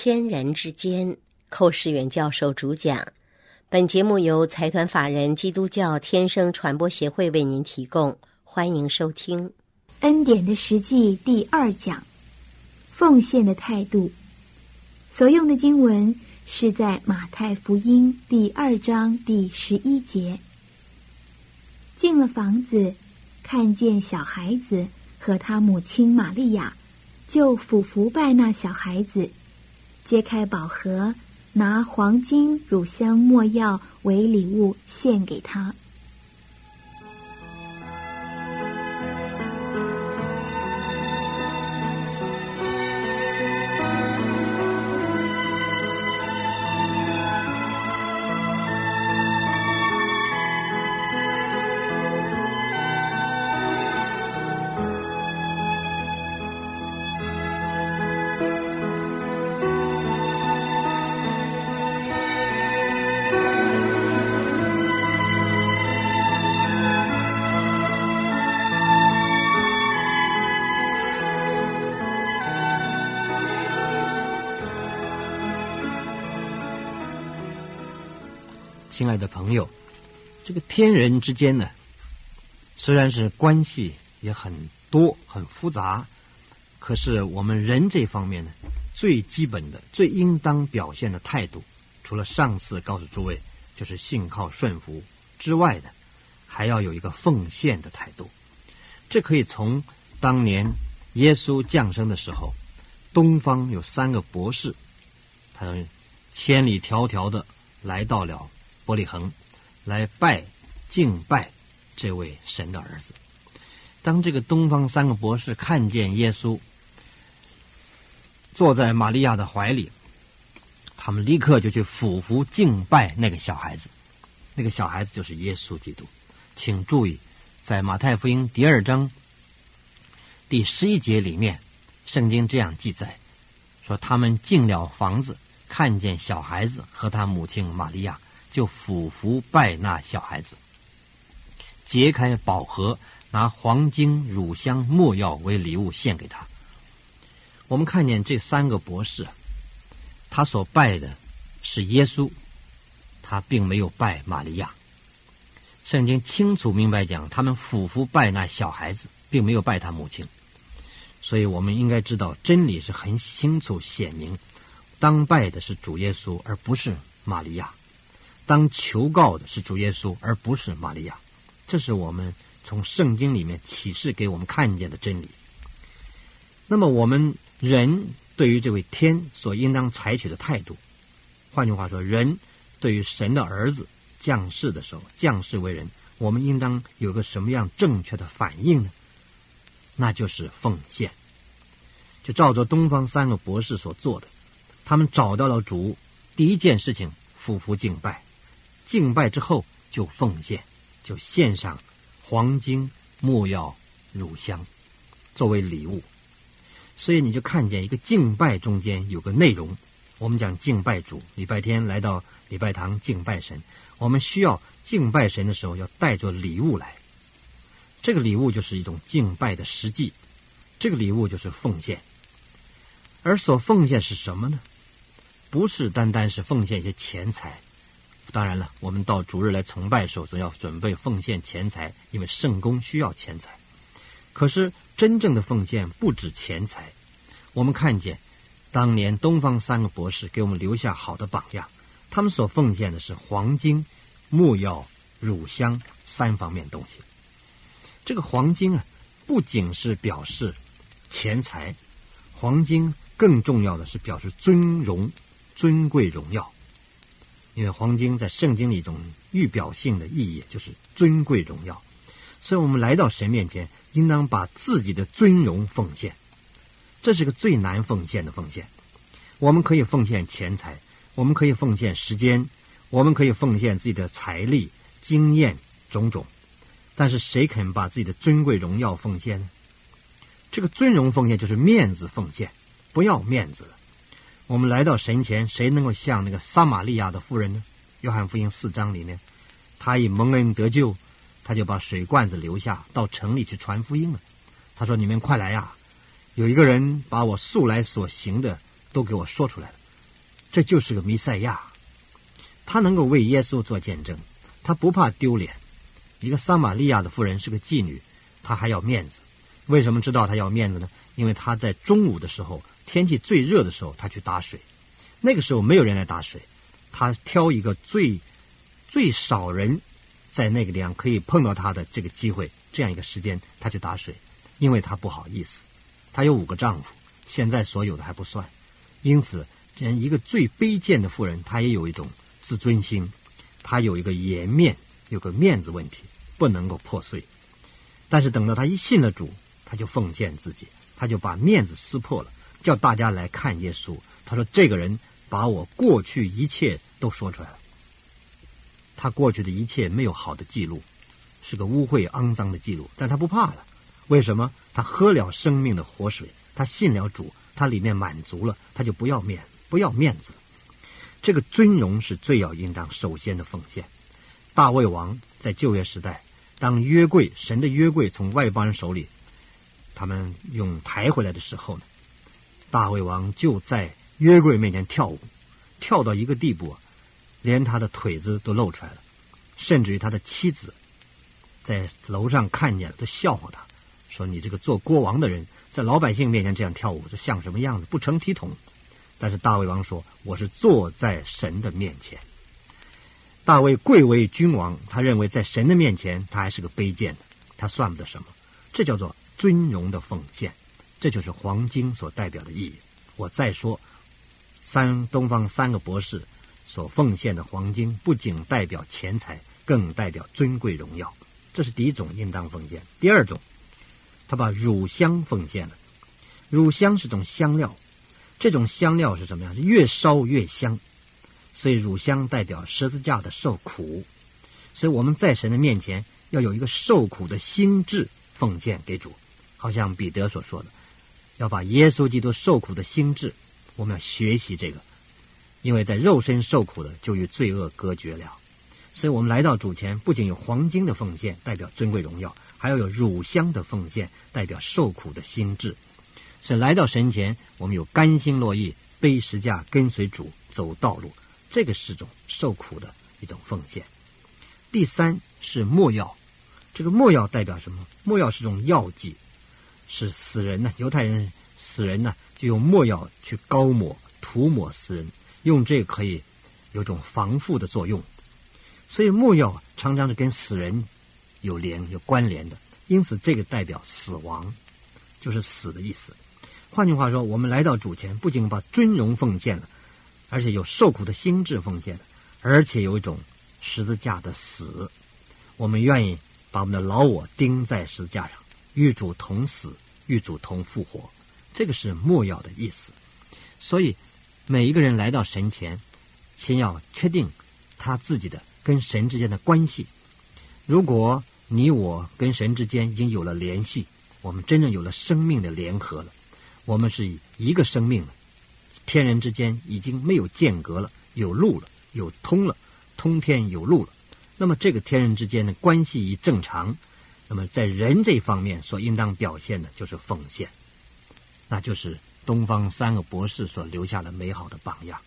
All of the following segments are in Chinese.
天人之间，寇世远教授主讲。本节目由财团法人基督教天生传播协会为您提供，欢迎收听。恩典的实际第二讲，奉献的态度。所用的经文是在马太福音第二章第十一节。进了房子，看见小孩子和他母亲玛利亚，就俯伏拜那小孩子。揭开宝盒，拿黄金、乳香、墨药为礼物献给他。亲爱的朋友，这个天人之间呢，虽然是关系也很多、很复杂，可是我们人这方面呢，最基本的、最应当表现的态度，除了上次告诉诸位就是信靠顺服之外的，还要有一个奉献的态度。这可以从当年耶稣降生的时候，东方有三个博士，他们千里迢迢的来到了。伯利恒来拜敬拜这位神的儿子。当这个东方三个博士看见耶稣坐在玛利亚的怀里，他们立刻就去俯伏敬拜那个小孩子。那个小孩子就是耶稣基督。请注意，在马太福音第二章第十一节里面，圣经这样记载：说他们进了房子，看见小孩子和他母亲玛利亚。就俯伏拜那小孩子，揭开宝盒，拿黄金、乳香、没药为礼物献给他。我们看见这三个博士，他所拜的是耶稣，他并没有拜玛利亚。圣经清楚明白讲，他们俯伏拜那小孩子，并没有拜他母亲。所以我们应该知道，真理是很清楚显明，当拜的是主耶稣，而不是玛利亚。当求告的是主耶稣，而不是玛利亚，这是我们从圣经里面启示给我们看见的真理。那么，我们人对于这位天所应当采取的态度，换句话说，人对于神的儿子降世的时候，降世为人，我们应当有个什么样正确的反应呢？那就是奉献。就照着东方三个博士所做的，他们找到了主，第一件事情，俯伏敬拜。敬拜之后就奉献，就献上黄金、木药、乳香作为礼物。所以你就看见一个敬拜中间有个内容。我们讲敬拜主，礼拜天来到礼拜堂敬拜神，我们需要敬拜神的时候要带着礼物来。这个礼物就是一种敬拜的实际，这个礼物就是奉献。而所奉献是什么呢？不是单单是奉献一些钱财。当然了，我们到主日来崇拜的时候，总要准备奉献钱财，因为圣公需要钱财。可是真正的奉献不止钱财。我们看见当年东方三个博士给我们留下好的榜样，他们所奉献的是黄金、木药、乳香三方面东西。这个黄金啊，不仅是表示钱财，黄金更重要的是表示尊荣、尊贵、荣耀。因为黄金在圣经里一种预表性的意义，就是尊贵荣耀。所以我们来到神面前，应当把自己的尊荣奉献。这是个最难奉献的奉献。我们可以奉献钱财，我们可以奉献时间，我们可以奉献自己的财力、经验种种。但是谁肯把自己的尊贵荣耀奉献呢？这个尊荣奉献就是面子奉献，不要面子了。我们来到神前，谁能够像那个撒玛利亚的妇人呢？约翰福音四章里面，他以蒙恩得救，他就把水罐子留下，到城里去传福音了。他说：“你们快来呀！有一个人把我素来所行的都给我说出来了。这就是个弥赛亚，他能够为耶稣做见证，他不怕丢脸。一个撒玛利亚的妇人是个妓女，她还要面子。为什么知道她要面子呢？因为她在中午的时候，天气最热的时候，她去打水。那个时候没有人来打水，她挑一个最最少人在那个地方可以碰到她的这个机会，这样一个时间，她去打水，因为她不好意思。她有五个丈夫，现在所有的还不算，因此，这样一个最卑贱的妇人，她也有一种自尊心，她有一个颜面，有个面子问题。不能够破碎，但是等到他一信了主，他就奉献自己，他就把面子撕破了，叫大家来看耶稣。他说：“这个人把我过去一切都说出来了，他过去的一切没有好的记录，是个污秽肮脏的记录，但他不怕了。为什么？他喝了生命的活水，他信了主，他里面满足了，他就不要面，不要面子。这个尊荣是最要应当首先的奉献。大卫王在旧约时代。”当约柜神的约柜从外邦人手里，他们用抬回来的时候呢，大卫王就在约柜面前跳舞，跳到一个地步，连他的腿子都露出来了，甚至于他的妻子在楼上看见了，都笑话他，说：“你这个做国王的人，在老百姓面前这样跳舞，这像什么样子？不成体统。”但是大卫王说：“我是坐在神的面前。”大卫贵为君王，他认为在神的面前，他还是个卑贱的，他算不得什么。这叫做尊荣的奉献，这就是黄金所代表的意义。我再说，三东方三个博士所奉献的黄金，不仅代表钱财，更代表尊贵荣耀。这是第一种应当奉献。第二种，他把乳香奉献了。乳香是种香料，这种香料是什么样？是越烧越香。所以乳香代表十字架的受苦，所以我们在神的面前要有一个受苦的心智奉献给主，好像彼得所说的，要把耶稣基督受苦的心智，我们要学习这个，因为在肉身受苦的就与罪恶隔绝了，所以我们来到主前，不仅有黄金的奉献代表尊贵荣耀，还要有乳香的奉献代表受苦的心智，所来到神前，我们有甘心乐意背十架跟随主走道路。这个是种受苦的一种奉献。第三是墨药，这个墨药代表什么？墨药是种药剂，是死人呢。犹太人死人呢，就用墨药去膏抹、涂抹死人，用这个可以有种防腐的作用。所以墨药常常是跟死人有连、有关联的。因此，这个代表死亡，就是死的意思。换句话说，我们来到主前，不仅把尊荣奉献了。而且有受苦的心智奉献了，而且有一种十字架的死，我们愿意把我们的老我钉在十字架上，与主同死，与主同复活，这个是莫要的意思。所以每一个人来到神前，先要确定他自己的跟神之间的关系。如果你我跟神之间已经有了联系，我们真正有了生命的联合了，我们是一个生命了。天人之间已经没有间隔了，有路了，有通了，通天有路了。那么这个天人之间的关系已正常，那么在人这方面所应当表现的就是奉献，那就是东方三个博士所留下的美好的榜样。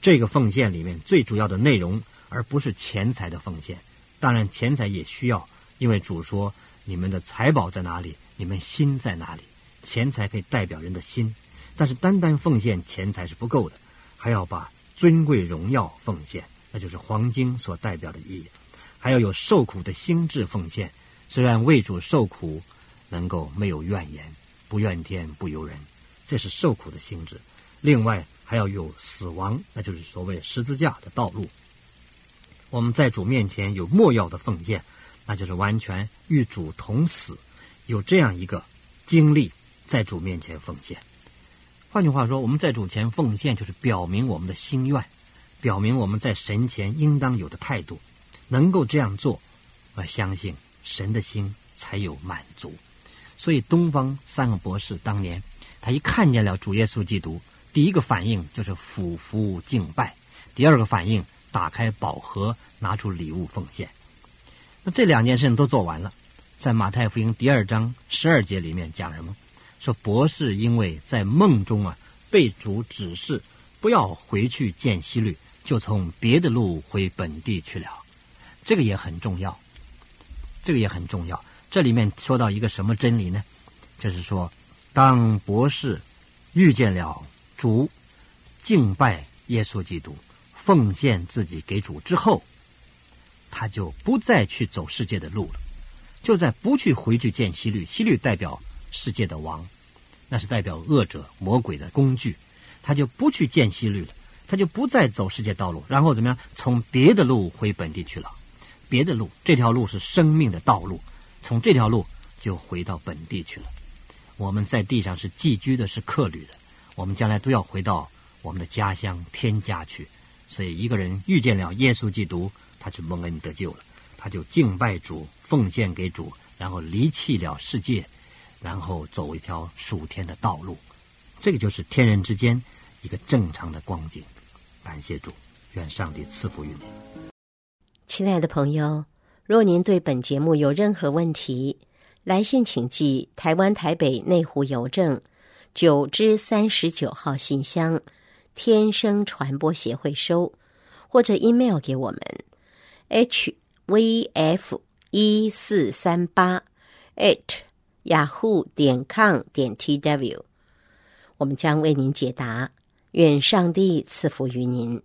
这个奉献里面最主要的内容，而不是钱财的奉献。当然钱财也需要，因为主说：“你们的财宝在哪里，你们心在哪里。”钱财可以代表人的心。但是单单奉献钱财是不够的，还要把尊贵荣耀奉献，那就是黄金所代表的意义。还要有受苦的心智奉献，虽然为主受苦，能够没有怨言，不怨天不尤人，这是受苦的心智。另外还要有死亡，那就是所谓十字架的道路。我们在主面前有莫要的奉献，那就是完全与主同死，有这样一个经历，在主面前奉献。换句话说，我们在主前奉献，就是表明我们的心愿，表明我们在神前应当有的态度。能够这样做，我相信神的心才有满足。所以，东方三个博士当年，他一看见了主耶稣基督，第一个反应就是俯伏敬拜；第二个反应，打开宝盒，拿出礼物奉献。那这两件事情都做完了，在马太福音第二章十二节里面讲什么？说博士因为在梦中啊被主指示不要回去见西律，就从别的路回本地去了。这个也很重要，这个也很重要。这里面说到一个什么真理呢？就是说，当博士遇见了主，敬拜耶稣基督，奉献自己给主之后，他就不再去走世界的路了，就在不去回去见西律。西律代表世界的王，那是代表恶者、魔鬼的工具，他就不去见西律了，他就不再走世界道路，然后怎么样？从别的路回本地去了。别的路，这条路是生命的道路，从这条路就回到本地去了。我们在地上是寄居的，是客旅的，我们将来都要回到我们的家乡天家去。所以，一个人遇见了耶稣基督，他就蒙恩得救了，他就敬拜主，奉献给主，然后离弃了世界，然后走一条属天的道路。这个就是天人之间一个正常的光景。感谢主，愿上帝赐福于你。亲爱的朋友，若您对本节目有任何问题，来信请寄台湾台北内湖邮政九之三十九号信箱，天生传播协会收，或者 email 给我们 h v f 一四三八 at yahoo 点 com 点 t w，我们将为您解答。愿上帝赐福于您。